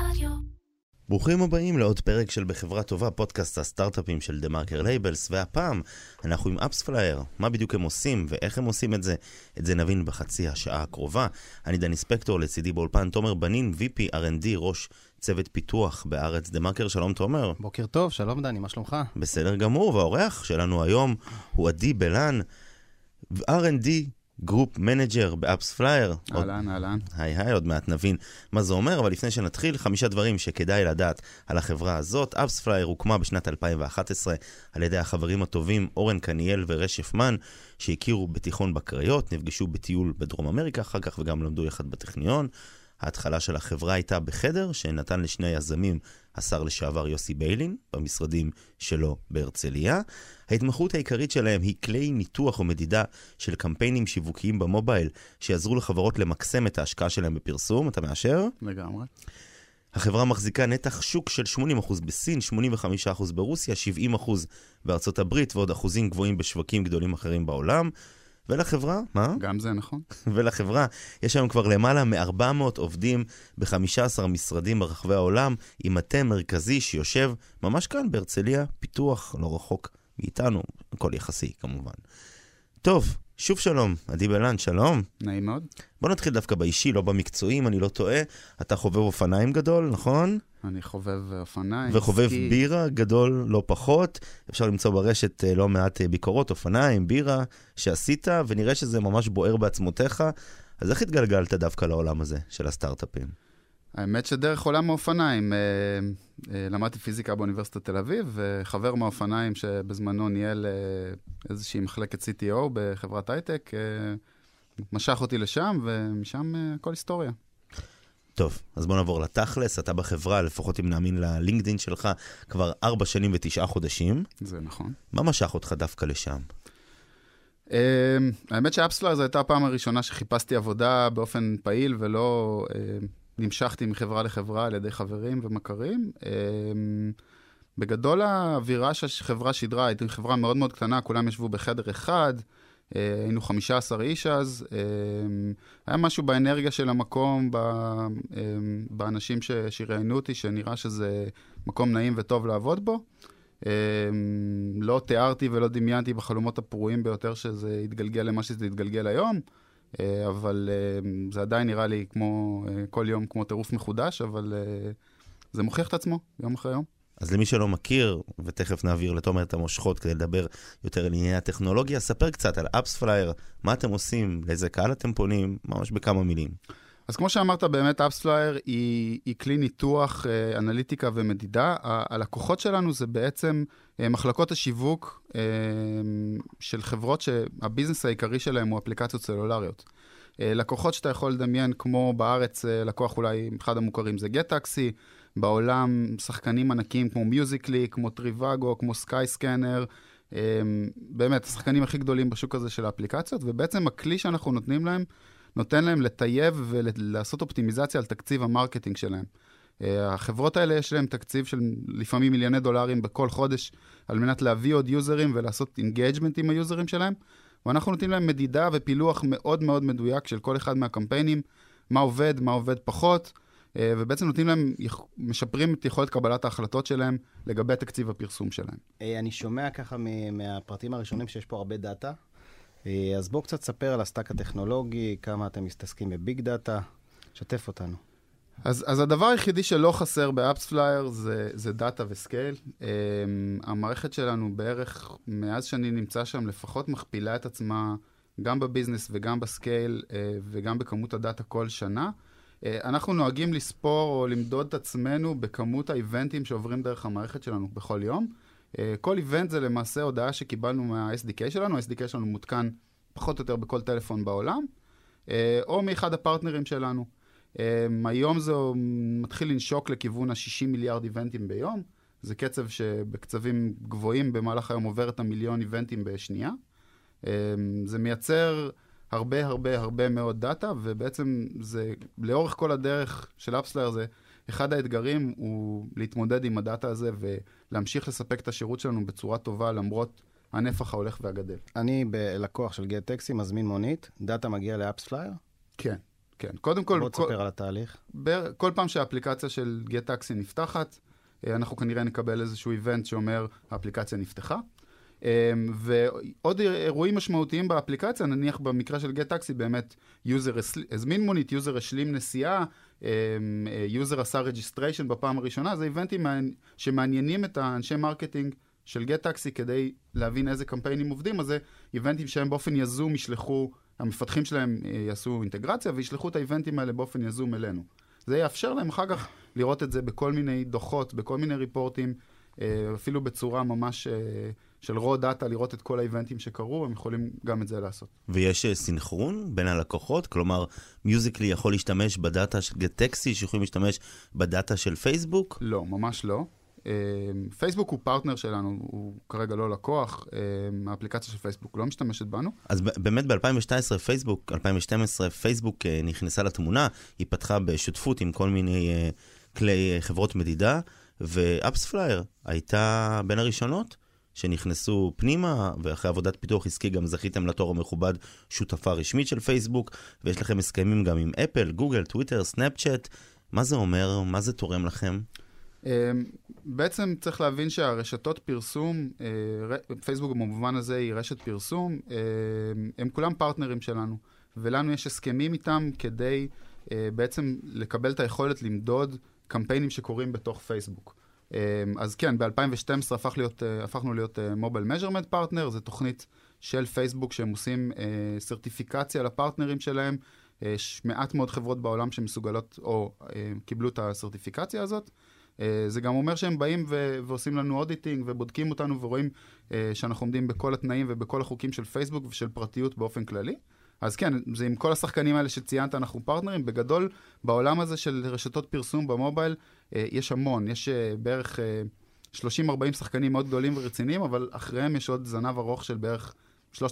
רדיו. ברוכים הבאים לעוד פרק של בחברה טובה, פודקאסט הסטארט-אפים של TheMarker Labels, והפעם אנחנו עם AppsFlyer, מה בדיוק הם עושים ואיך הם עושים את זה, את זה נבין בחצי השעה הקרובה. אני דני ספקטור, לצידי באולפן תומר בנין, VP R&D, ראש צוות פיתוח בארץ TheMarker, שלום תומר. בוקר טוב, שלום דני, מה שלומך? בסדר גמור, והאורח שלנו היום הוא עדי בלן, R&D group manager ב AppsFlyer. אהלן, אהלן. היי היי, עוד מעט נבין מה זה אומר, אבל לפני שנתחיל, חמישה דברים שכדאי לדעת על החברה הזאת. AppsFlyer הוקמה בשנת 2011 על ידי החברים הטובים אורן קניאל ורשף מן, שהכירו בתיכון בקריות, נפגשו בטיול בדרום אמריקה אחר כך וגם למדו יחד בטכניון. ההתחלה של החברה הייתה בחדר שנתן לשני היזמים השר לשעבר יוסי ביילין, במשרדים שלו בהרצליה. ההתמחות העיקרית שלהם היא כלי ניתוח ומדידה של קמפיינים שיווקיים במובייל, שיעזרו לחברות למקסם את ההשקעה שלהם בפרסום, אתה מאשר? לגמרי. החברה מחזיקה נתח שוק של 80% בסין, 85% ברוסיה, 70% בארצות הברית ועוד אחוזים גבוהים בשווקים גדולים אחרים בעולם. ולחברה, מה? גם זה נכון. ולחברה, יש היום כבר למעלה מ-400 עובדים ב-15 משרדים ברחבי העולם, עם מטה מרכזי שיושב ממש כאן בהרצליה, פיתוח לא רחוק מאיתנו, הכל יחסי כמובן. טוב, שוב שלום, עדי בלן, שלום. נעים מאוד. בוא נתחיל דווקא באישי, לא במקצועי, אם אני לא טועה. אתה חובב אופניים גדול, נכון? אני חובב אופניים. וחובב סקי. בירה גדול לא פחות. אפשר למצוא ברשת אה, לא מעט אה, ביקורות, אופניים, בירה, שעשית, ונראה שזה ממש בוער בעצמותיך. אז איך התגלגלת דווקא לעולם הזה של הסטארט-אפים? האמת שדרך עולם האופניים, אה, אה, למדתי פיזיקה באוניברסיטת תל אביב, וחבר מהאופניים שבזמנו ניהל אה, איזושהי מחלקת CTO בחברת הייטק, משך אותי לשם, ומשם הכל היסטוריה. טוב, אז בוא נעבור לתכלס. אתה בחברה, לפחות אם נאמין ל LinkedIn שלך, כבר ארבע שנים ותשעה חודשים. זה נכון. מה משך אותך דווקא לשם? אה, האמת ש AppsFlyer זו הייתה הפעם הראשונה שחיפשתי עבודה באופן פעיל ולא אה, נמשכתי מחברה לחברה על ידי חברים ומכרים. Uh, בגדול האווירה שהחברה שידרה הייתה חברה מאוד מאוד קטנה, כולם ישבו בחדר אחד, uh, היינו 15 איש אז, uh, היה משהו באנרגיה של המקום, uh, באנשים שראיינו אותי, שנראה שזה מקום נעים וטוב לעבוד בו. לא תיארתי ולא דמיינתי בחלומות הפרועים ביותר שזה יתגלגל למה שזה יתגלגל היום, אבל אה, זה עדיין נראה לי כמו אה, כל יום כמו טירוף מחודש, אבל זה מוכיח את עצמו יום אחרי יום. אז למי שלא מכיר, ותכף נעביר לתומר את המושכות כדי לדבר יותר על ענייני הטכנולוגיה, ספר קצת על AppsFlyer, מה אתם עושים, לאיזה קהל אתם פונים, ממש בכמה מילים. אז כמו שאמרת, באמת AppsFlyer היא, היא כלי ניתוח, אה, אנליטיקה ומדידה. הלקוחות שלנו זה בעצם אה, מחלקות השיווק אה, של חברות שה business העיקרי שלהם הוא אפליקציות סלולריות. לקוחות שאתה יכול לדמיין, כמו בארץ, לקוח אולי אחד המוכרים זה GetTaxi, בעולם שחקנים ענקיים כמו Musical.ly, כמו Trivago, כמו Skyscanner, באמת, השחקנים הכי גדולים בשוק הזה של האפליקציות, ובעצם הכלי שאנחנו נותנים להם, נותן להם לטייב ולעשות אופטימיזציה על תקציב ה marketing שלהם. אה, החברות האלה יש להם תקציב של לפעמים מיליוני דולרים בכל חודש על מנת להביא עוד users ולעשות engagement עם ה users שלהם, ואנחנו נותנים להם מדידה ופילוח מאוד מאוד מדויק של כל אחד מהקמפיינים, מה עובד, מה עובד פחות, אה, ובעצם נותנים להם, משפרים את יכולת קבלת ההחלטות שלהם לגבי תקציב הפרסום שלהם. אה, אני שומע ככה מהפרטים הראשונים שיש פה הרבה data. אה, אז בואו קצת ספר על ה stack הטכנולוגי, כמה אתם מסתעסקים ב big data. שתף אותנו. אז, אז הדבר היחידי שלא חסר ב-AppsFlyer זה, זה דאטה ו-scale. Um, המערכת שלנו בערך, מאז שאני נמצא שם, לפחות מכפילה את עצמה גם בביזנס וגם ב-scale uh, וגם בכמות הדאטה כל שנה. Uh, אנחנו נוהגים לספור או למדוד את עצמנו בכמות ה-events שעוברים דרך המערכת שלנו בכל יום. Uh, כל event זה למעשה הודעה שקיבלנו מה-SDK שלנו, ה-SDK שלנו מותקן פחות או יותר בכל טלפון בעולם, uh, או מאחד הפרטנרים שלנו. Um, היום זה מתחיל לנשוק לכיוון ה-60 מיליארד איבנטים ביום. זה קצב שבקצבים גבוהים במהלך היום עובר את המיליון איבנטים בשנייה. זה מייצר הרבה הרבה הרבה מאוד דאטה, ובעצם זה לאורך כל הדרך של אפסלר זה אחד האתגרים הוא להתמודד עם הדאטה הזה ולהמשיך לספק את השירות שלנו בצורה טובה למרות הנפח ההולך והגדל. אני בלקוח של גט טקסי, מזמין מונית, דאטה מגיע ל-AppsFlyer? כן. כן, קודם כל... בוא תספר על התהליך. בר- כל פעם שהאפליקציה של גט טקסי נפתחת, אה, אנחנו כנראה נקבל איזשהו event שאומר, האפליקציה נפתחה. אה, ועוד אירועים משמעותיים באפליקציה, נניח במקרה של גט טקסי, באמת user הזמין מונית, user השלים נסיעה, user עשה registration בפעם הראשונה, זה events שמעניינים את האנשי marketing של גט טקסי כדי להבין איזה קמפיינים עובדים, אז זה events שהם באופן יזום ישלחו, המפתחים שלהם אה, יעשו אינטגרציה וישלחו את ה-events האלה באופן יזום אלינו. זה יאפשר להם אחר כך לראות את זה בכל מיני דוחות, בכל מיני reports, אה, אפילו בצורה ממש אה, של raw data, לראות את כל ה-events שקרו, הם יכולים גם את זה לעשות. ויש אה, סינכרון בין הלקוחות? כלומר, מיוזיקלי יכול להשתמש בדאטה של גט-טקסי, שיכולים להשתמש בדאטה של פייסבוק? לא, ממש לא. אה, פייסבוק הוא פרטנר שלנו, הוא כרגע לא לקוח, אה, האפליקציה של פייסבוק לא משתמשת בנו. אז באמת ב-2012 פייסבוק, 2012 פייסבוק אה, נכנסה לתמונה, היא פתחה בשותפות עם כל מיני אה, כלי אה, חברות מדידה, ו-AppsFlyer הייתה בין הראשונות שנכנסו פנימה, ואחרי עבודת פיתוח עסקי גם זכיתם לתואר המכובד שותפה רשמית של פייסבוק, ויש לכם הסכמים גם עם אפל, גוגל, טוויטר, סנאפצ'אט. מה זה אומר? מה זה תורם לכם? אה, בעצם צריך להבין שהרשתות פרסום, אה, פייסבוק במובן הזה היא רשת פרסום, אה, הם כולם partners שלנו, ולנו יש הסכמים איתם כדי אה, בעצם לקבל את היכולת למדוד קמפיינים שקורים בתוך פייסבוק. אה, אז כן, ב-2012 הפך להיות, אה, הפכנו להיות mobile measurement partner, זו תוכנית של פייסבוק שהם עושים אה, סרטיפיקציה לפרטנרים שלהם. אה, יש מעט מאוד חברות בעולם שמסוגלות או קיבלו את הסרטיפיקציה הזאת. זה גם אומר שהם באים ו- ועושים לנו אודיטינג ובודקים אותנו ורואים שאנחנו עומדים בכל התנאים ובכל החוקים של פייסבוק ושל פרטיות באופן כללי. אז כן, זה עם כל השחקנים האלה שציינת, אנחנו פרטנרים. בגדול, בעולם הזה של רשתות פרסום במובייל, יש המון, יש אה, בערך אה, 30-40 שחקנים מאוד גדולים ורציניים, אבל אחריהם יש עוד זנב ארוך של בערך 3,000-4,000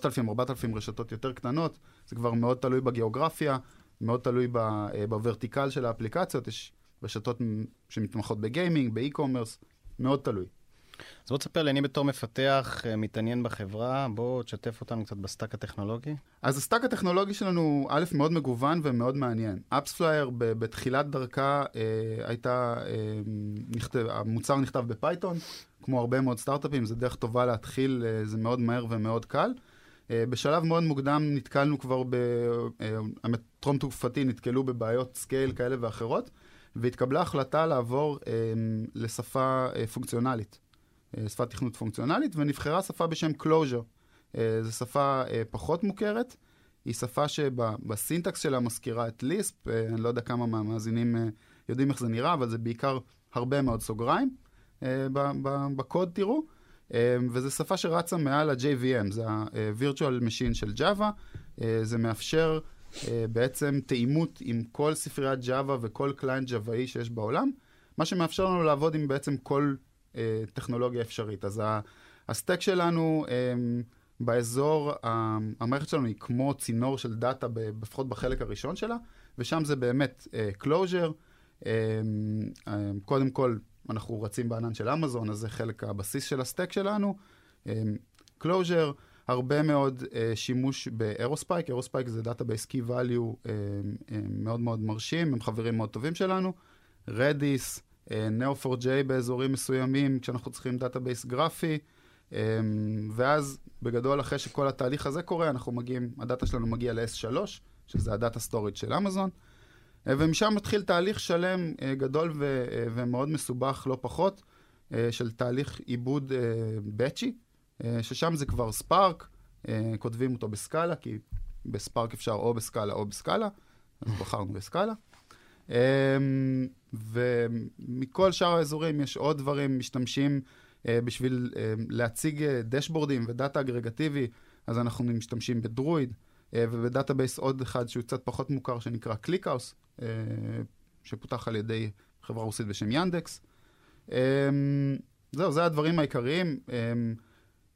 רשתות יותר קטנות. זה כבר מאוד תלוי בגיאוגרפיה, מאוד תלוי אה, ב-vertical של האפליקציות. יש רשתות שמתמחות ב-gaming, ב-e-commerce, מאוד תלוי. אז בוא תספר לי, אני בתור מפתח, אה, מתעניין בחברה, בוא תשתף אותנו קצת ב-stack הטכנולוגי. אז ה-stack הטכנולוגי שלנו, א', מאוד מגוון ומאוד מעניין. AppsFlyer בתחילת דרכה אה, הייתה, אה, נכתב, המוצר נכתב ב-Python, כמו הרבה מאוד סטארט-אפים, זו דרך טובה להתחיל, אה, זה מאוד מהר ומאוד קל. אה, בשלב מאוד מוקדם נתקלנו כבר ב... אה, הטרום תקופתי נתקלו בבעיות scale כאלה ואחרות, והתקבלה החלטה לעבור אה, לשפה אה, פונקציונלית, שפת תכנות פונקציונלית, ונבחרה שפה בשם Clojure. אה, זו שפה אה, פחות מוכרת, היא שפה שב-syntax שלה מזכירה את Lisp, אה, אני לא יודע כמה מהמאזינים אה, יודעים איך זה נראה, אבל זה בעיקר הרבה מאוד סוגריים אה, בקוד תראו, אה, וזו שפה שרצה מעל ה-JVM, זה ה-Virtual Machine של Java, אה, זה מאפשר אה, בעצם תאימות עם כל ספריית Java וכל client ג'אווי שיש בעולם, מה שמאפשר לנו לעבוד עם בעצם כל אה, טכנולוגיה אפשרית. אז ה-stack שלנו, אה, באזור, המערכת שלנו היא כמו צינור של דאטה, לפחות בחלק הראשון שלה, ושם זה באמת uh, Clojure. Um, um, קודם כל, אנחנו רצים בענן של אמזון, אז זה חלק הבסיס של ה-stack שלנו. Clojure, הרבה מאוד uh, שימוש ב-Aerospike, Aerospike זה database key value מאוד מאוד מרשים, הם חברים מאוד טובים שלנו. Redis, Neo4j באזורים מסוימים, כשאנחנו צריכים database גרפי. Um, ואז בגדול, אחרי שכל התהליך הזה קורה, אנחנו מגיעים, הדאטה שלנו מגיע ל-S3, שזה ה-data storage של אמזון, uh, ומשם מתחיל תהליך שלם, גדול ו- ומאוד מסובך, לא פחות, של תהליך עיבוד batch-י, uh, ששם זה כבר Spark, כותבים אותו ב-Scala, כי ב-Spark אפשר או ב-Scala או ב-Scala, אז בחרנו ב-Scala. Um, ומכל שאר האזורים יש עוד דברים, משתמשים uh, בשביל uh, להציג uh, dashboards ודאטה aggregative, אז אנחנו משתמשים ב-Druid, וב-database עוד אחד שהוא קצת פחות מוכר, שנקרא ClickHouse, שפותח על ידי חברה רוסית בשם Yandex. Um, זהו, זה הדברים העיקריים. Um,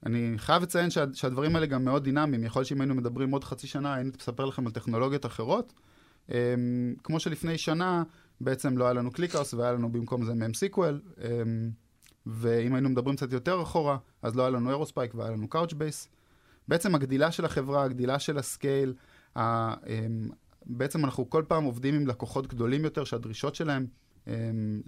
אני חייב לציין שה, שהדברים האלה גם מאוד דינמיים. יכול להיות שאם היינו מדברים עוד חצי שנה, הייתי מספר לכם על טכנולוגיות אחרות. Um, כמו שלפני שנה, בעצם לא היה לנו ClickHouse והיה לנו במקום זה MemSQL. Um, ואם היינו מדברים קצת יותר אחורה, אז לא היה לנו Aerospike והיה לנו Couchbase. בעצם הגדילה של החברה, הגדילה של ה-scale, ה, um, בעצם אנחנו כל פעם עובדים עם לקוחות גדולים יותר, שהדרישות שלהם הם,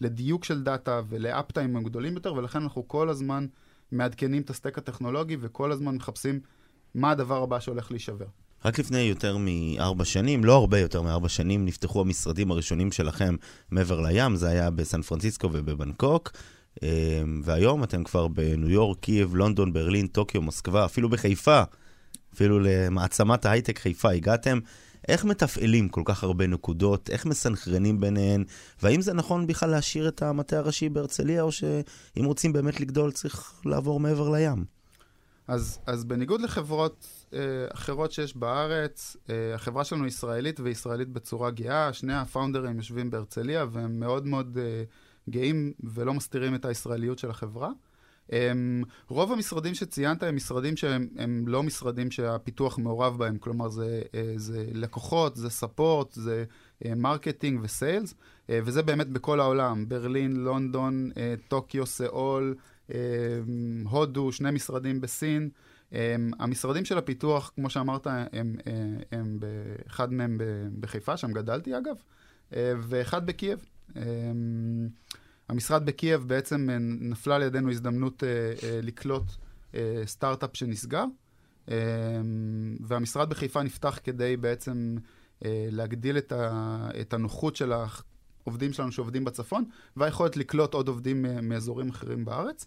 לדיוק של דאטה ול-uptime הם גדולים יותר, ולכן אנחנו כל הזמן מעדכנים את ה-stack הטכנולוגי וכל הזמן מחפשים מה הדבר הבא שהולך להישבר. רק לפני יותר מארבע שנים, לא הרבה יותר מארבע שנים, נפתחו המשרדים הראשונים שלכם מעבר לים, זה היה בסן פרנסיסקו ובבנקוק. אמ, והיום אתם כבר בניו יורק, קייב, לונדון, ברלין, טוקיו, מוסקבה, אפילו בחיפה, אפילו למעצמת ההייטק חיפה הגעתם. איך מתפעלים כל כך הרבה נקודות? איך מסנכרנים ביניהן? והאם זה נכון בכלל להשאיר את המטה הראשי בהרצליה, או שאם רוצים באמת לגדול צריך לעבור מעבר לים? אז, אז בניגוד לחברות אה, אחרות שיש בארץ, אה, החברה שלנו ישראלית וישראלית בצורה גאה, שני הפאונדרים יושבים בהרצליה והם מאוד מאוד אה, גאים ולא מסתירים את הישראליות של החברה. הם, רוב המשרדים שציינת הם משרדים שהם הם לא משרדים שהפיתוח מעורב בהם, כלומר זה, אה, זה לקוחות, זה support, זה marketing אה, ו sales, אה, וזה באמת בכל העולם, ברלין, לונדון, טוקיו, סיאול, הודו, שני משרדים בסין. המשרדים של הפיתוח, כמו שאמרת, הם, הם, הם אחד מהם בחיפה, שם גדלתי אגב, ואחד בקייב. המשרד בקייב בעצם אה, נפלה לידינו הזדמנות אה, אה, לקלוט סטארט-אפ שנסגר, והמשרד בחיפה נפתח כדי בעצם להגדיל את, ה, את הנוחות של העובדים שלנו שעובדים בצפון, והיכולת לקלוט עוד עובדים מאזורים אחרים בארץ.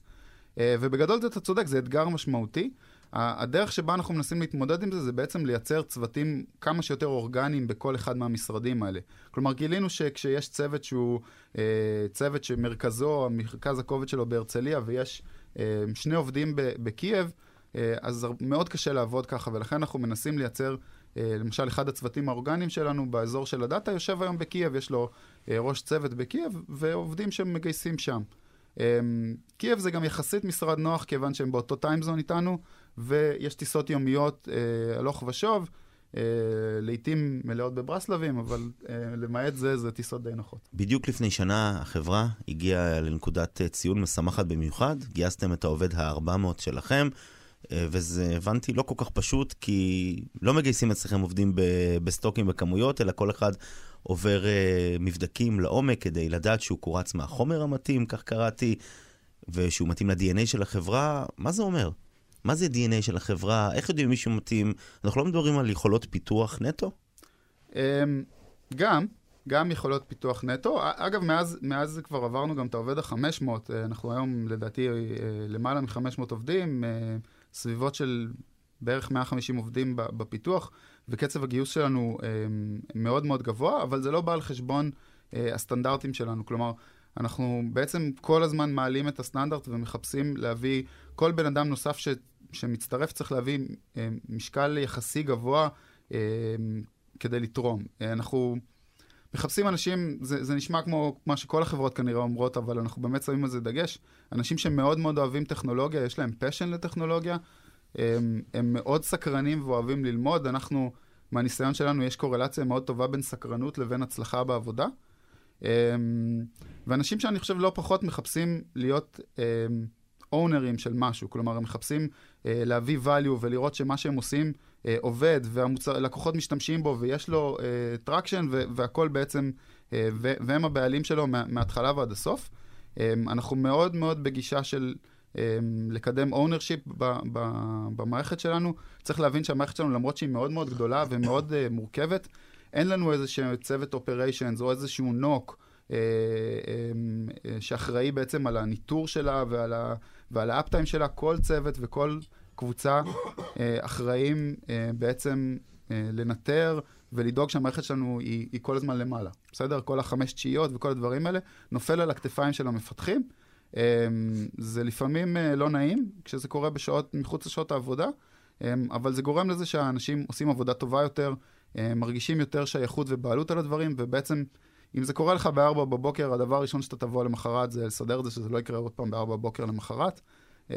ובגדול אתה צודק, זה אתגר משמעותי. הדרך שבה אנחנו מנסים להתמודד עם זה, זה בעצם לייצר צוותים כמה שיותר אורגניים בכל אחד מהמשרדים האלה. כלומר, גילינו שכשיש צוות שהוא אה, צוות שמרכזו, מרכז הכובד שלו בהרצליה, ויש אה, שני עובדים בקייב, אה, אז מאוד קשה לעבוד ככה, ולכן אנחנו מנסים לייצר, אה, למשל, אחד הצוותים האורגניים שלנו באזור של ה data יושב היום בקייב, יש לו אה, ראש צוות בקייב, ועובדים שמגייסים שם. אה, קייב זה גם יחסית משרד נוח, כיוון שהם באותו time zone איתנו. ויש טיסות יומיות אה, הלוך ושוב, אה, לעיתים מלאות בברסלבים, אבל אה, למעט זה, זה טיסות די נוחות. בדיוק לפני שנה החברה הגיעה לנקודת אה, ציון משמחת במיוחד, גייסתם את העובד ה-400 שלכם. אה, וזה, הבנתי, לא כל כך פשוט, כי לא מגייסים אצלכם עובדים בסטוקים בכמויות, אלא כל אחד עובר uh, מבדקים לעומק כדי לדעת שהוא קורץ מהחומר המתאים, כך קראתי, ושהוא מתאים ל-DNA של החברה. מה זה אומר? מה זה DNA של החברה? איך יודעים מישהו מתאים? אנחנו לא מדברים על יכולות פיתוח נטו? אמ, גם, גם יכולות פיתוח נטו. אגב, מאז, מאז כבר עברנו גם את העובד ה-500, אה, אנחנו היום לדעתי אה, למעלה מ-500 עובדים, אה, סביבות של בערך 150 עובדים בפיתוח, וקצב הגיוס שלנו מאוד מאוד גבוה, אבל זה לא בא על חשבון הסטנדרטים שלנו. כלומר, אנחנו בעצם כל הזמן מעלים את הסטנדרט ומחפשים להביא כל בן אדם נוסף ש, שמצטרף צריך להביא אה, משקל יחסי גבוה אה, כדי לתרום. אה, אנחנו מחפשים אנשים, זה, זה נשמע כמו מה שכל החברות כנראה אומרות, אבל אנחנו באמת שמים על זה דגש. אנשים שמאוד מאוד אוהבים טכנולוגיה, יש להם פשן לטכנולוגיה, הם, הם מאוד סקרנים ואוהבים ללמוד. אנחנו, מהניסיון שלנו, יש קורלציה מאוד טובה בין סקרנות לבין הצלחה בעבודה. ואנשים שאני חושב לא פחות מחפשים להיות אונרים של משהו, כלומר הם מחפשים אה, להביא value ולראות שמה שהם עושים אה, עובד והלקוחות משתמשים בו ויש לו אה, traction והכל בעצם, אה, והם הבעלים שלו מה, מההתחלה ועד הסוף. אה, אנחנו מאוד מאוד בגישה של אה, לקדם ב, במערכת שלנו. צריך להבין שהמערכת שלנו, למרות שהיא מאוד מאוד גדולה ומאוד אה, מורכבת, אין לנו איזשהו צוות אופריישנס או איזשהו נוק. אה, אה, אה, שאחראי בעצם על הניטור שלה ועל, ה, ועל האפטיים שלה, כל צוות וכל קבוצה אחראים בעצם לנטר ולדאוג שהמערכת שלנו היא, היא כל הזמן למעלה, בסדר? כל החמש תשיעיות וכל הדברים האלה נופל על הכתפיים של המפתחים. זה לפעמים לא נעים כשזה קורה בשעות, מחוץ לשעות העבודה, אבל זה גורם לזה שהאנשים עושים עבודה טובה יותר, מרגישים יותר שייכות ובעלות על הדברים, ובעצם אם זה קורה לך ב-4 בבוקר, הדבר הראשון שאתה תבוא למחרת זה לסדר את זה, שזה לא יקרה עוד פעם ב-4 בבוקר למחרת. אמ,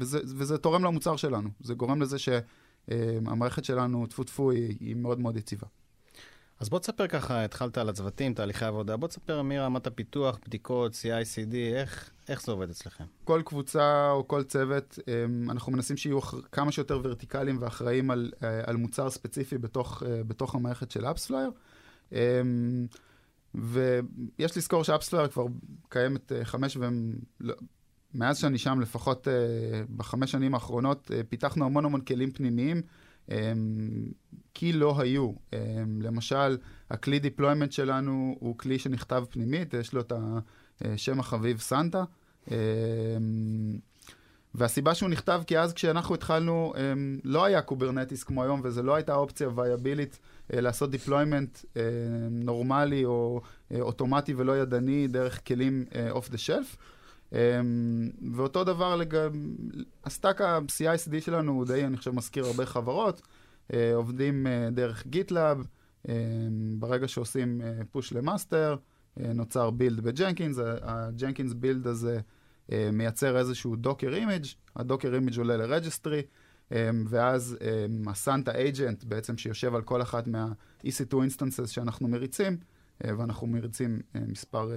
וזה, וזה תורם למוצר שלנו. זה גורם לזה שהמערכת שלנו, טפו טפו, היא, היא מאוד מאוד יציבה. אז בוא תספר ככה, התחלת על הצוותים, תהליכי עבודה, בוא תספר מרמת הפיתוח, בדיקות, CI/CD, איך, איך זה עובד אצלכם? כל קבוצה או כל צוות, אמ, אנחנו מנסים שיהיו כמה שיותר ורטיקליים ואחראים על, אה, על מוצר ספציפי בתוך, אה, בתוך המערכת של אפספלייר. אמ, ויש לזכור ש AppsFlyer כבר קיימת אה, חמש, ומאז שאני שם, לפחות בחמש שנים האחרונות, פיתחנו המון המון כלים פנימיים. כי לא היו. למשל, הכלי deployment שלנו הוא כלי שנכתב פנימית, יש לו את השם החביב Santa. והסיבה שהוא נכתב, כי אז כשאנחנו התחלנו, לא היה Kubernetes כמו היום, וזו לא הייתה אופציה וייבילית אה, לעשות deployment נורמלי או אה, אוטומטי ולא ידני דרך כלים off the shelf. אמ, ואותו דבר לגבי, ה stack ה-CICD שלנו הוא די, אני חושב, מזכיר הרבה חברות. אה, עובדים אה, דרך GitLab, אמ, ברגע שעושים push אה, ל master, נוצר build ב Jenkins, ה Jenkins build הזה מייצר איזשהו docker image, ה docker image עולה ל registry, ואז ה Santa agent בעצם שיושב על כל אחת מה-EC2 instances שאנחנו מריצים, ואנחנו מריצים מספר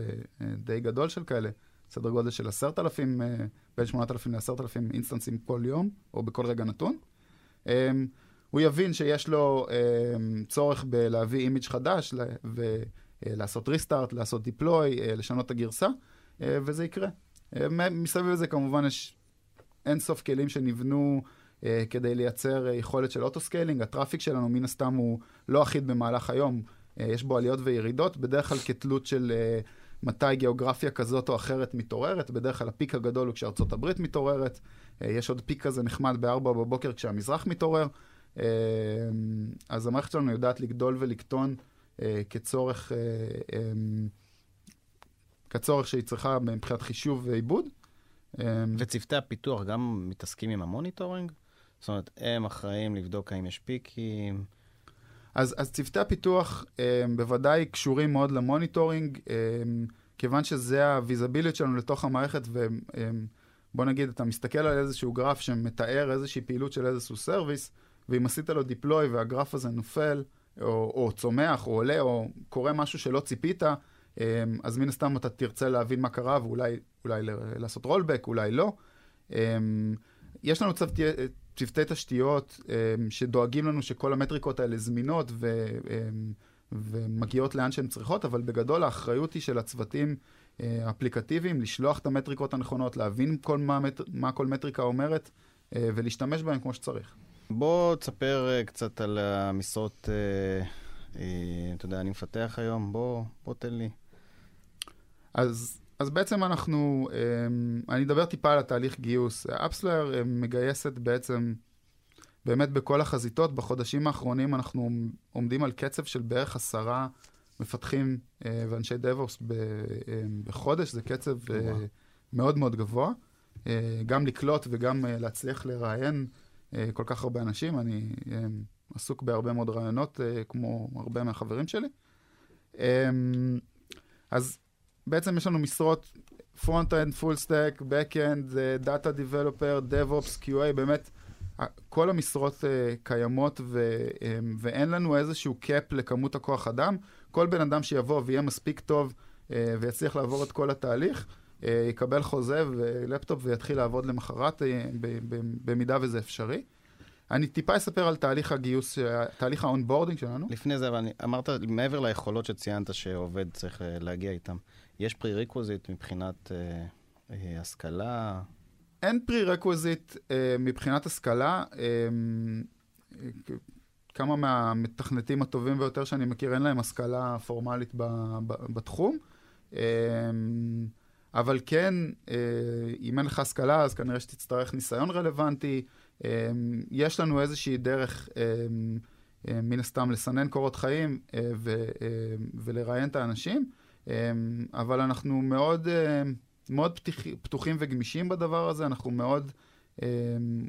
די גדול של כאלה, סדר גודל של עשרת אלפים, אה, בין שמונת אלפים לעשרת אלפים אינסטנסים כל יום, או בכל רגע נתון. אמ, הוא יבין שיש לו אמ, צורך בלהביא image חדש ולעשות restart, לעשות deploy, אה, לשנות את הגרסה, אה, וזה יקרה. מסביב לזה כמובן יש אינסוף כלים שנבנו כדי לייצר יכולת של auto-scaling. ה traffic שלנו מן הסתם הוא לא אחיד במהלך היום, יש בו עליות וירידות, בדרך כלל כתלות של מתי גיאוגרפיה כזאת או אחרת מתעוררת, בדרך כלל ה peak הגדול הוא כשארצות הברית מתעוררת, אה, יש עוד peak כזה נחמד ב-4 בבוקר כשהמזרח מתעורר, אה, אז המערכת שלנו יודעת לגדול ולקטון אה, כצורך, כצורך שהיא צריכה מבחינת חישוב ועיבוד. וצוותי הפיתוח גם מתעסקים עם ה monitoring? זאת אומרת, הם אחראים לבדוק האם יש פיקים? אז, אז צוותי הפיתוח אה, בוודאי קשורים מאוד ל monitoring, אה, כיוון שזה הוויזביליות שלנו לתוך המערכת, ובוא נגיד, אתה מסתכל על איזשהו גרף שמתאר איזושהי פעילות של איזשהו service, ואם עשית לו deploy והגרף הזה נופל, או, או צומח, או עולה, או קורה משהו שלא ציפית, אז מן הסתם אתה תרצה להבין מה קרה, ואולי לעשות רולבק, אולי לא. יש לנו צוותי, צוותי תשתיות um, שדואגים לנו שכל המטריקות האלה זמינות ו, um, ומגיעות לאן שהן צריכות, אבל בגדול האחריות היא של הצוותים uh, אפליקטיביים לשלוח את המטריקות הנכונות, להבין כל מה, מה כל מטריקה אומרת uh, ולהשתמש בהן כמו שצריך. בוא תספר uh, קצת על המשרות, אתה יודע, אני מפתח היום, בוא, בוא תן לי. אז אז בעצם אנחנו, אמ, אני אדבר טיפה על התהליך גיוס. אפסלר מגייסת בעצם, באמת בכל החזיתות, בחודשים האחרונים אנחנו עומדים על קצב של בערך עשרה מפתחים אה, ואנשי DevOps אמ, בחודש, זה קצב אה, מאוד מאוד גבוה. אה, גם לקלוט וגם להצליח לראיין כל כך הרבה אנשים, אני אמ, עסוק בהרבה מאוד רעיונות, כמו הרבה מהחברים שלי. אז בעצם יש לנו משרות front-end, full stack, back-end, data developer, DevOps, QA, באמת, כל המשרות uh, קיימות ו, um, ואין לנו איזשהו קאפ לכמות הכוח אדם. כל בן אדם שיבוא ויהיה מספיק טוב אה, ויצליח לעבור את כל התהליך, אה, יקבל חוזה ולפטופ ויתחיל לעבוד למחרת, אה, במידה וזה אפשרי. אני טיפה אספר על תהליך הגיוס, תהליך ה onboarding שלנו. לפני זה, אבל אמרת, מעבר ליכולות שציינת שעובד צריך להגיע איתם, יש prerequisite מבחינת אה, אה, השכלה? אין prerequisite אה, מבחינת השכלה. אה, כמה מהמתכנתים הטובים ביותר שאני מכיר, אין להם השכלה פורמלית ב, ב, בתחום. אה, אבל כן, אה, אם אין לך השכלה, אז כנראה שתצטרך ניסיון רלוונטי. אה, יש לנו איזושהי דרך, אה, אה, מן הסתם, לסנן קורות חיים אה, אה, ולראיין את האנשים. אמ, אבל אנחנו מאוד, אמ, מאוד פתיח, פתוחים וגמישים בדבר הזה, אנחנו מאוד אמ,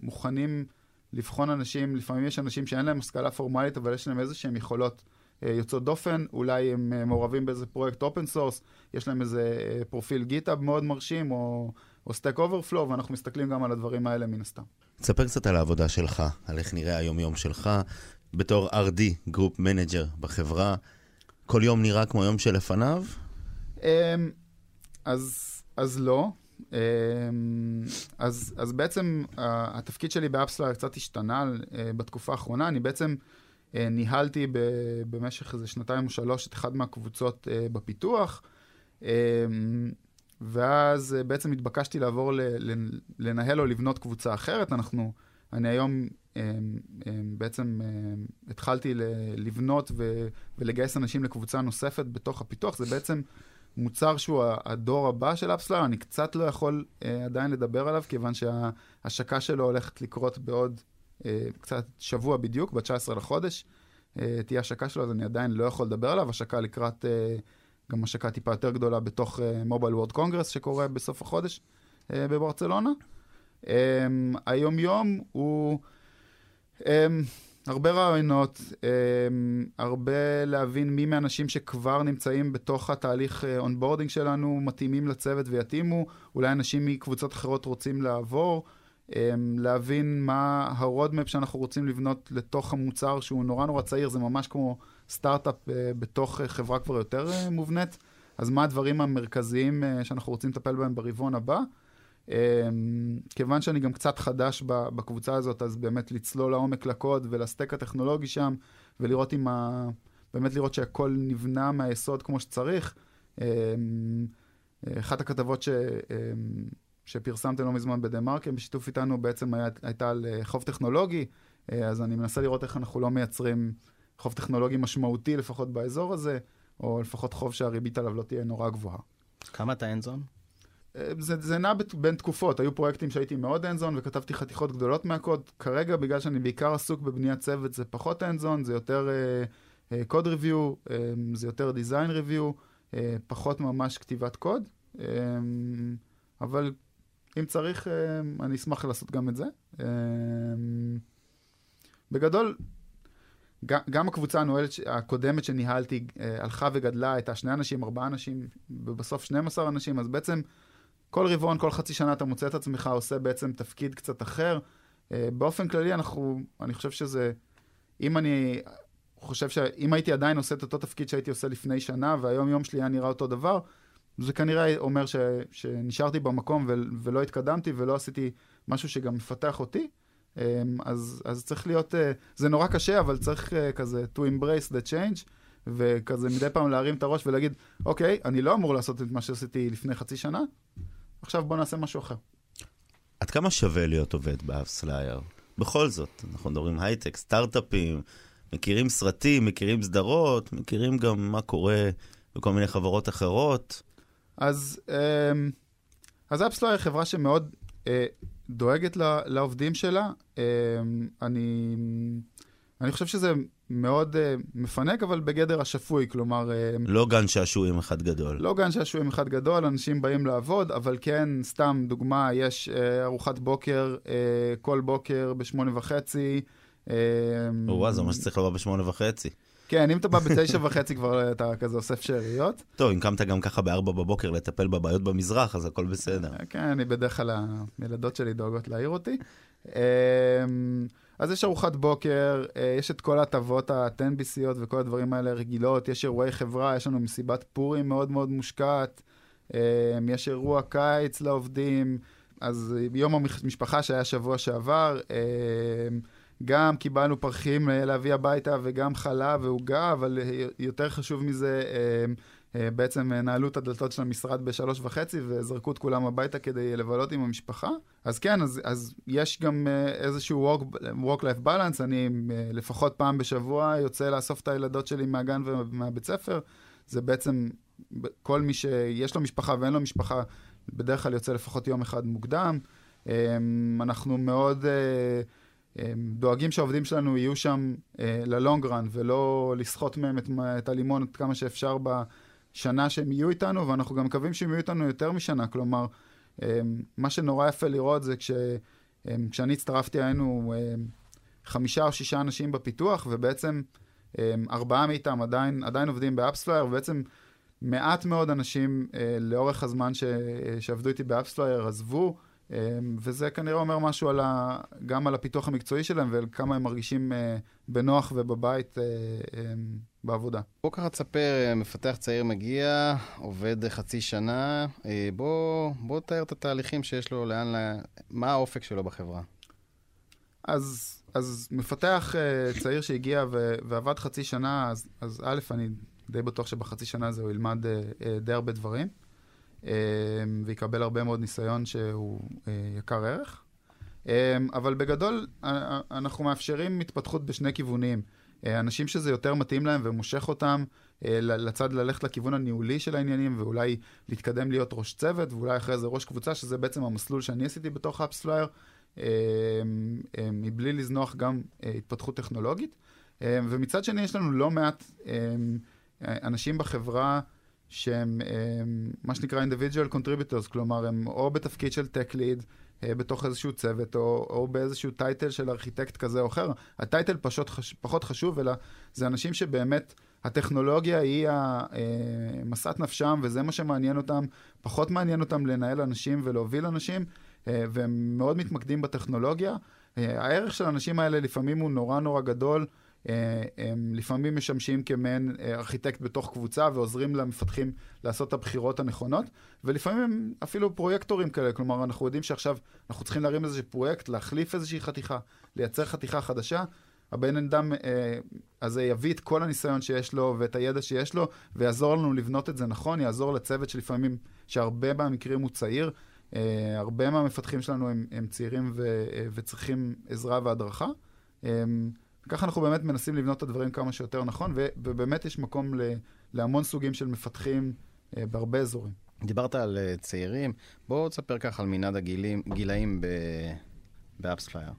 מוכנים לבחון אנשים, לפעמים יש אנשים שאין להם השכלה פורמלית, אבל יש להם איזה שהם יכולות אה, יוצאות דופן, אולי הם אה, מעורבים באיזה פרויקט open source, יש להם איזה אה, פרופיל GitHub מאוד מרשים, או, או Stack Overflow, ואנחנו מסתכלים גם על הדברים האלה מן הסתם. תספר קצת על העבודה שלך, על איך נראה היום-יום שלך, בתור R&D group manager בחברה. כל יום נראה כמו יום שלפניו? אמ, אז, אז לא. אמ, אז, אז בעצם התפקיד שלי ב AppsFlyer קצת השתנה אה, בתקופה האחרונה. אני בעצם אה, ניהלתי במשך איזה שנתיים או שלוש את אחת מהקבוצות אה, בפיתוח, אמ, ואז בעצם התבקשתי לעבור לנהל או לבנות קבוצה אחרת. אנחנו, אני היום בעצם התחלתי לבנות ולגייס אנשים לקבוצה נוספת בתוך הפיתוח. זה בעצם... מוצר שהוא הדור הבא של אפסלר, אני קצת לא יכול אה, עדיין לדבר עליו, כיוון שההשקה שלו הולכת לקרות בעוד אה, קצת שבוע בדיוק, ב-19 לחודש. אה, תהיה השקה שלו, אז אני עדיין לא יכול לדבר עליו. השקה לקראת, אה, גם השקה טיפה יותר גדולה בתוך Mobile World Congress, שקורה בסוף החודש אה, בברצלונה. אה, היום-יום הוא... אה, הרבה רעיונות, אמ, הרבה להבין מי מהאנשים שכבר נמצאים בתוך התהליך onboarding אה, שלנו מתאימים לצוות ויתאימו, אולי אנשים מקבוצות אחרות רוצים לעבור, אמ, להבין מה ה roadmap שאנחנו רוצים לבנות לתוך המוצר שהוא נורא נורא צעיר, זה ממש כמו סטארט-אפ אה, בתוך אה, חברה כבר יותר מובנית, אז מה הדברים המרכזיים שאנחנו רוצים לטפל בהם ברבעון הבא. אמ, כיוון שאני גם קצת חדש בקבוצה הזאת, אז באמת לצלול לעומק לקוד ול stack הטכנולוגי שם, ולראות אם ה... באמת לראות שהכל נבנה מהיסוד כמו שצריך. אמ, אחת הכתבות ש... אמ, שפרסמתם לא מזמן בדה מרקר, בשיתוף איתנו בעצם היה, הייתה על אה, חוב טכנולוגי, אה, אז אני מנסה לראות איך אנחנו לא מייצרים חוב טכנולוגי משמעותי לפחות באזור הזה, או לפחות חוב שהריבית עליו לא תהיה נורא גבוהה. כמה אתה אנזון? זה, זה נע בין תקופות, היו פרויקטים שהייתי מאוד אנזון וכתבתי חתיכות גדולות מהקוד. כרגע, בגלל שאני בעיקר עסוק בבניית צוות, זה פחות אנזון, זה יותר קוד uh, ריוויו, uh, זה יותר דיזיין ריוויו, uh, פחות ממש כתיבת קוד, uh, אבל אם צריך, uh, אני אשמח לעשות גם את זה. Uh, בגדול, גם הקבוצה הנועלת, הקודמת שניהלתי, הלכה וגדלה, הייתה שני אנשים, ארבעה אנשים, ובסוף 12 אנשים, אז בעצם... כל רבעון, כל חצי שנה אתה מוצא את עצמך עושה בעצם תפקיד קצת אחר. Uh, באופן כללי, אנחנו, אני חושב שזה, אם אני חושב שאם הייתי עדיין עושה את אותו תפקיד שהייתי עושה לפני שנה, והיום יום שלי היה נראה אותו דבר, זה כנראה אומר ש, שנשארתי במקום ו, ולא התקדמתי ולא עשיתי משהו שגם מפתח אותי. Um, אז, אז צריך להיות, uh, זה נורא קשה, אבל צריך uh, כזה to embrace the change, וכזה מדי פעם להרים את הראש ולהגיד, אוקיי, אני לא אמור לעשות את מה שעשיתי לפני חצי שנה, עכשיו בוא נעשה משהו אחר. עד כמה שווה להיות עובד ב AppsFlyer? בכל זאת, אנחנו מדברים הייטק, סטארט-אפים, מכירים סרטים, מכירים סדרות, מכירים גם מה קורה בכל מיני חברות אחרות. אז, אמ, אז AppsFlyer היא חברה שמאוד אה, דואגת לעובדים שלה. אמ, אני, אני חושב שזה מאוד אה, מפנק, אבל בגדר השפוי, כלומר... אה, לא גן שעשועים אחד גדול. לא גן שעשועים אחד גדול, אנשים באים לעבוד, אבל כן, סתם דוגמה, יש uh, ארוחת בוקר uh, כל בוקר בשמונה וחצי. וואו, זה מה שצריך לבוא בשמונה וחצי. כן, אם אתה בא בתשע וחצי כבר אתה כזה אוסף שאריות. טוב, אם קמת גם ככה בארבע בבוקר לטפל בבעיות במזרח, אז הכל בסדר. כן, אני בדרך כלל, הילדות שלי דואגות להעיר אותי. אז יש ארוחת בוקר, אה, יש את כל ההטבות הטנביסיות וכל הדברים האלה רגילות, יש אירועי חברה, יש לנו מסיבת פורים מאוד מאוד מושקעת, אה, יש אירוע קיץ לעובדים, אז יום המשפחה שהיה שבוע שעבר, אה, גם קיבלנו פרחים להביא הביתה וגם חלב ועוגה, אבל יותר חשוב מזה, אה, בעצם נעלו את הדלתות של המשרד בשלוש וחצי וזרקו את כולם הביתה כדי לבלות עם המשפחה. אז כן, אז, אז יש גם אה, איזשהו work, life balance, אני אה, לפחות פעם בשבוע יוצא לאסוף את הילדות שלי מהגן ומהבית ספר. זה בעצם כל מי שיש לו משפחה ואין לו משפחה, בדרך כלל יוצא לפחות יום אחד מוקדם. אנחנו מאוד דואגים שהעובדים שלנו יהיו שם ללונג רן ולא לסחוט מהם את, את הלימון עד כמה שאפשר ב... שנה שהם יהיו איתנו, ואנחנו גם מקווים שהם יהיו איתנו יותר משנה. כלומר, אמ, מה שנורא יפה לראות זה כש, אמ, כשאני הצטרפתי היינו חמישה או שישה אנשים בפיתוח, ובעצם ארבעה מאותם עדיין, עדיין עובדים ב AppsFlyer, ובעצם מעט מאוד אנשים אה, לאורך הזמן ש, שעבדו איתי ב AppsFlyer עזבו, וזה כנראה אומר משהו על ה, גם על הפיתוח המקצועי שלהם ועל כמה הם מרגישים אה, בנוח ובבית אה, בעבודה. בוא ככה תספר, אה, מפתח צעיר מגיע, עובד חצי שנה, בוא, בוא תאר את התהליכים שיש לו, לאן, לה... מה האופק שלו בחברה. אז, אז מפתח צעיר שהגיע ו- ועבד חצי שנה, אז, אז א', אני די בטוח שבחצי שנה הזה הוא ילמד די הרבה דברים, ויקבל הרבה מאוד ניסיון שהוא uh, יקר ערך. Um, אבל בגדול, uh, אנחנו מאפשרים התפתחות בשני כיוונים. אנשים שזה יותר מתאים להם ומושך אותם לצד ללכת לכיוון הניהולי של העניינים, ואולי להתקדם להיות ראש צוות, ואולי אחרי זה ראש קבוצה, שזה בעצם המסלול שאני עשיתי בתוך אפספלייר. מבלי לזנוח גם התפתחות טכנולוגית. ומצד שני, יש לנו לא מעט אנשים בחברה שהם מה שנקרא individual contributors, כלומר, הם או בתפקיד של tech lead, בתוך איזשהו צוות, או, או באיזשהו טייטל של ארכיטקט כזה או אחר. הטייטל פשוט חש, פחות חשוב, אלא זה אנשים שבאמת, הטכנולוגיה היא משאת נפשם, וזה מה שמעניין אותם. פחות מעניין אותם לנהל אנשים ולהוביל אנשים, אה, והם מאוד מתמקדים בטכנולוגיה. אה, הערך של האנשים האלה לפעמים הוא נורא נורא גדול. אה, הם לפעמים משמשים כמעין ארכיטקט בתוך קבוצה ועוזרים למפתחים לעשות את הבחירות הנכונות, ולפעמים הם אפילו פרויקטורים כאלה, כלומר אנחנו יודעים שעכשיו אנחנו צריכים להרים איזשהו פרויקט, להחליף איזושהי חתיכה, לייצר חתיכה חדשה. הבן אדם אה, הזה יביא את כל הניסיון שיש לו ואת הידע שיש לו, ויעזור לנו לבנות את זה נכון, יעזור לצוות שלפעמים, שהרבה מהמקרים הוא צעיר, אה, הרבה מהמפתחים שלנו הם, הם צעירים ו, אה, וצריכים עזרה והדרכה. אמ, ככה אנחנו באמת מנסים לבנות את הדברים כמה שיותר נכון, ובאמת יש מקום ל, להמון סוגים של מפתחים אה, בהרבה אזורים. דיברת על אה, צעירים, בואו תספר ככה על מנעד הגילאים ב AppsFlyer.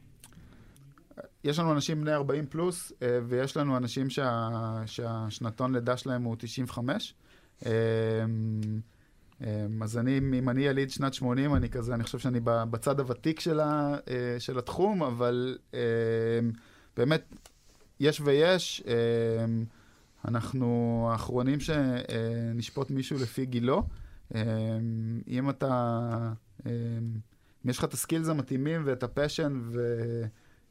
יש לנו אנשים בני 40 פלוס, אה, ויש לנו אנשים שה, שהשנתון לידה שלהם הוא 95. אה, אמ, אז אני, אם אני יליד שנת 80, אני כזה, אני חושב שאני בצד הוותיק של, ה, אה, של התחום, אבל באמת, יש ויש. אמ, אנחנו האחרונים שנשפוט מישהו לפי גילו. אם אתה, אם יש לך את ה skills המתאימים ואת ה passion,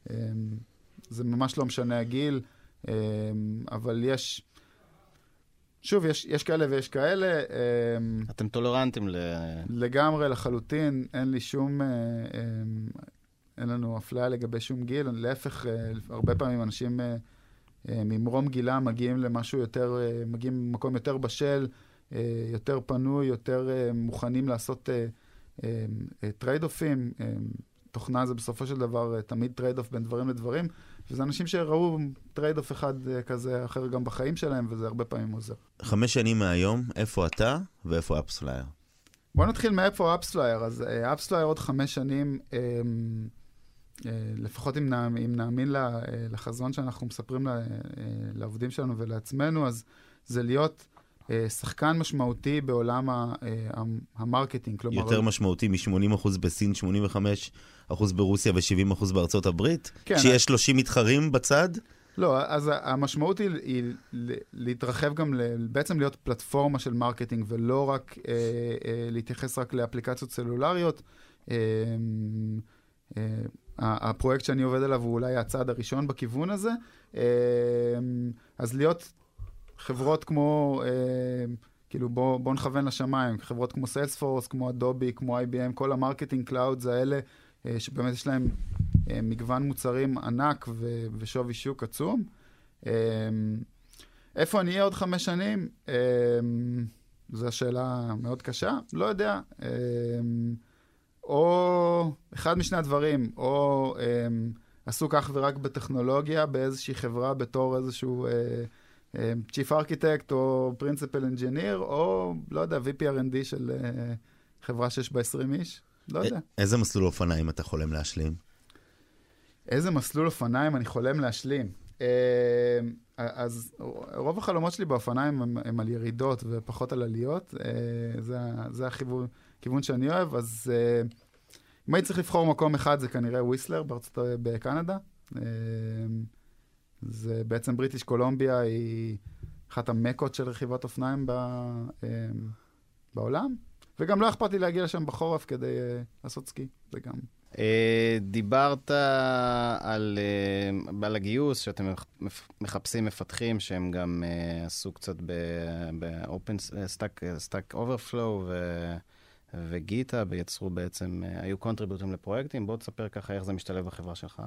וזה ממש לא משנה הגיל, אבל יש... שוב, יש, יש כאלה ויש כאלה. אמ, אתם טולרנטים ל... לגמרי, לחלוטין. אין לי שום... אה, אין לנו אפליה לגבי שום גיל. להפך, אה, הרבה פעמים אנשים אה, ממרום גילם מגיעים למשהו יותר... מגיעים ממקום יותר בשל, יותר פנוי, יותר מוכנים לעשות trade-off ים. תוכנה זה בסופו של דבר תמיד trade-off בין דברים לדברים. וזה אנשים שראו trade-off אחד אה, כזה אחר גם בחיים שלהם, וזה הרבה פעמים עוזר. חמש שנים מהיום, איפה אתה ואיפה AppsFlyer? בוא נתחיל מאיפה AppsFlyer. אז AppsFlyer אה, עוד חמש שנים, אה, לפחות אם, נאמ, אם נאמין לחזון שאנחנו מספרים לעובדים שלנו ולעצמנו, אז זה להיות שחקן משמעותי בעולם ה marketing. כלומר... יותר משמעותי מ-80% בסין, 85% ברוסיה ו-70% בארצות הברית? כן. כשיש 30 מתחרים בצד? לא, אז המשמעות היא, היא להתרחב גם, ל, בעצם להיות פלטפורמה של marketing, ולא רק אה, אה, להתייחס רק לאפליקציות סלולריות. אה, אה, הפרויקט שאני עובד עליו הוא אולי הצעד הראשון בכיוון הזה. אה, אז להיות חברות כמו, אה, כאילו בואו בוא נכוון לשמיים, חברות כמו Salesforce, כמו Adobe, כמו IBM, כל ה marketing clouds האלה, אה, שבאמת יש להם אה, מגוון מוצרים ענק ושווי שוק עצום. אה, איפה אני אהיה עוד חמש שנים? אה, זו שאלה מאוד קשה, לא יודע. אה, או אחד משני הדברים, או אה, עסוק אך ורק בטכנולוגיה באיזושהי חברה בתור איזשהו... אה, chief architect או principal engineer, או, לא יודע, VP R&D של אה, חברה שיש בה 20 איש, לא יודע. איזה מסלול אופניים אתה חולם להשלים? איזה מסלול אופניים אני חולם להשלים? אה, אז רוב החלומות שלי באופניים הם, הם על ירידות ופחות על עליות, אה, זה, זה הכיוון שאני אוהב, אז אה, אם הייתי צריך לבחור מקום אחד זה כנראה וויסלר בארצות, בקנדה. Uh, זה בעצם בריטיש קולומביה היא אחת המקות של רכיבת אופניים ב, בעולם. וגם לא אכפת לי להגיע לשם בחורף כדי לעשות סקי, זה גם... Uh, דיברת על, uh, על הגיוס, שאתם מחפשים מפתחים שהם גם uh, עשו קצת ב-open stack, Stack Overflow ו... ו GitHub, ויצרו בעצם, היו contributors לפרויקטים. בוא תספר ככה איך זה משתלב בחברה שלך.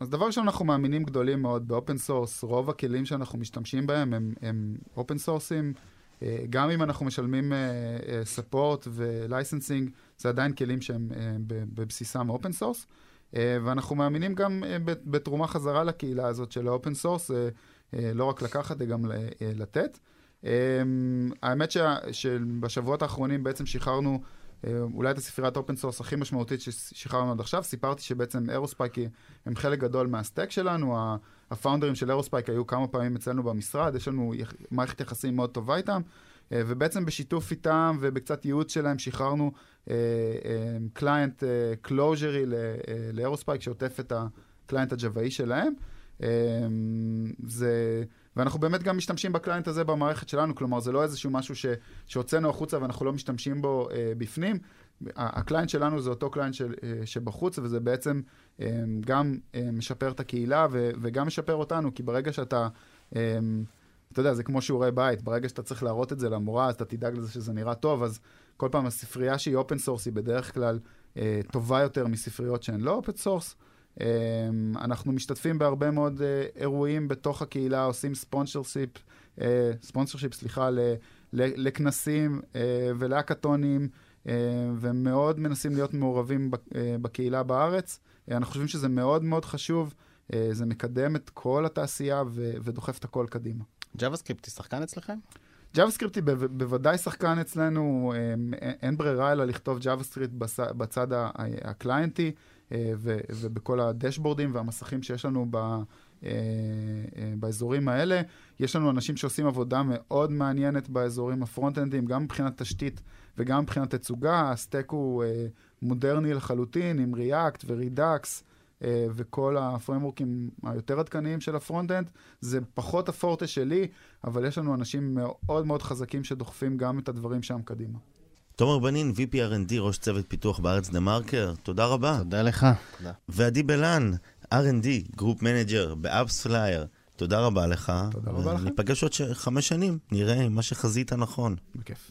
אז דבר ראשון, אנחנו מאמינים גדולים מאוד ב open source. רוב הכלים שאנחנו משתמשים בהם הם open source ים. אה, גם אם אנחנו משלמים support ו licensing, זה עדיין כלים שהם אה, בבסיסם open source. ואנחנו מאמינים גם אה, בתרומה חזרה לקהילה הזאת של ה open source, לא רק לקחת, גם לתת. האמת שבשבועות האחרונים בעצם שחררנו אולי את הספריית open source הכי משמעותית ששחררנו עד עכשיו. סיפרתי שבעצם Aerospike הם חלק גדול מה stack שלנו. ה founder ים של Aerospike היו כמה פעמים אצלנו במשרד, יש לנו מערכת יחסים מאוד טובה איתם. אה, ובעצם בשיתוף איתם ובקצת ייעוץ שלהם שחררנו client Clojure י ל Aerospike שעוטף את ה client ה Java י שלהם. זה... ואנחנו באמת גם משתמשים ב client הזה במערכת שלנו, כלומר זה לא איזשהו משהו שהוצאנו החוצה ואנחנו לא משתמשים בו אה, בפנים. ה client שלנו זה אותו client של, אה, שבחוץ, וזה בעצם אה, גם אה, משפר את הקהילה ו, וגם משפר אותנו, כי ברגע שאתה, אה, אתה יודע, זה כמו שיעורי בית, ברגע שאתה צריך להראות את זה למורה, אז אתה תדאג לזה שזה נראה טוב, אז כל פעם הספרייה שהיא open source היא בדרך כלל אה, טובה יותר מספריות שהן לא open source. אמ, אנחנו משתתפים בהרבה מאוד אה, אירועים בתוך הקהילה, עושים sponsorship, sponsorship, סליחה, לכנסים אה, ולהאקתונים, אה, ומאוד מנסים להיות מעורבים בקהילה בארץ. אנחנו חושבים שזה מאוד מאוד חשוב, זה מקדם את כל התעשייה ודוחף את הכל קדימה. JavaScript היא שחקן אצלכם? JavaScript היא בוודאי שחקן אצלנו, אין ברירה אלא לכתוב JavaScript בצד הקליינטי. אה, ובכל הדשבורדים והמסכים שיש לנו ב, אה, אה, באזורים האלה. יש לנו אנשים שעושים עבודה מאוד מעניינת באזורים הפרונט-אנדיים, גם מבחינת תשתית וגם מבחינת תצוגה. הסטק הוא מודרני לחלוטין, עם React ו-Redux. וכל הפריימוורקים היותר עדכניים של ה front-end. זה פחות הפורטה שלי, אבל יש לנו אנשים מאוד מאוד חזקים שדוחפים גם את הדברים שם קדימה. תומר בנין, VP R&D, ראש צוות פיתוח בארץ TheMarker, תודה רבה. תודה לך. ועדי בלן, R&D, group manager ב AppsFlyer, תודה רבה לך. תודה רבה לכם. ניפגש עוד ש... חמש שנים, נראה מה שחזית נכון. בכיף.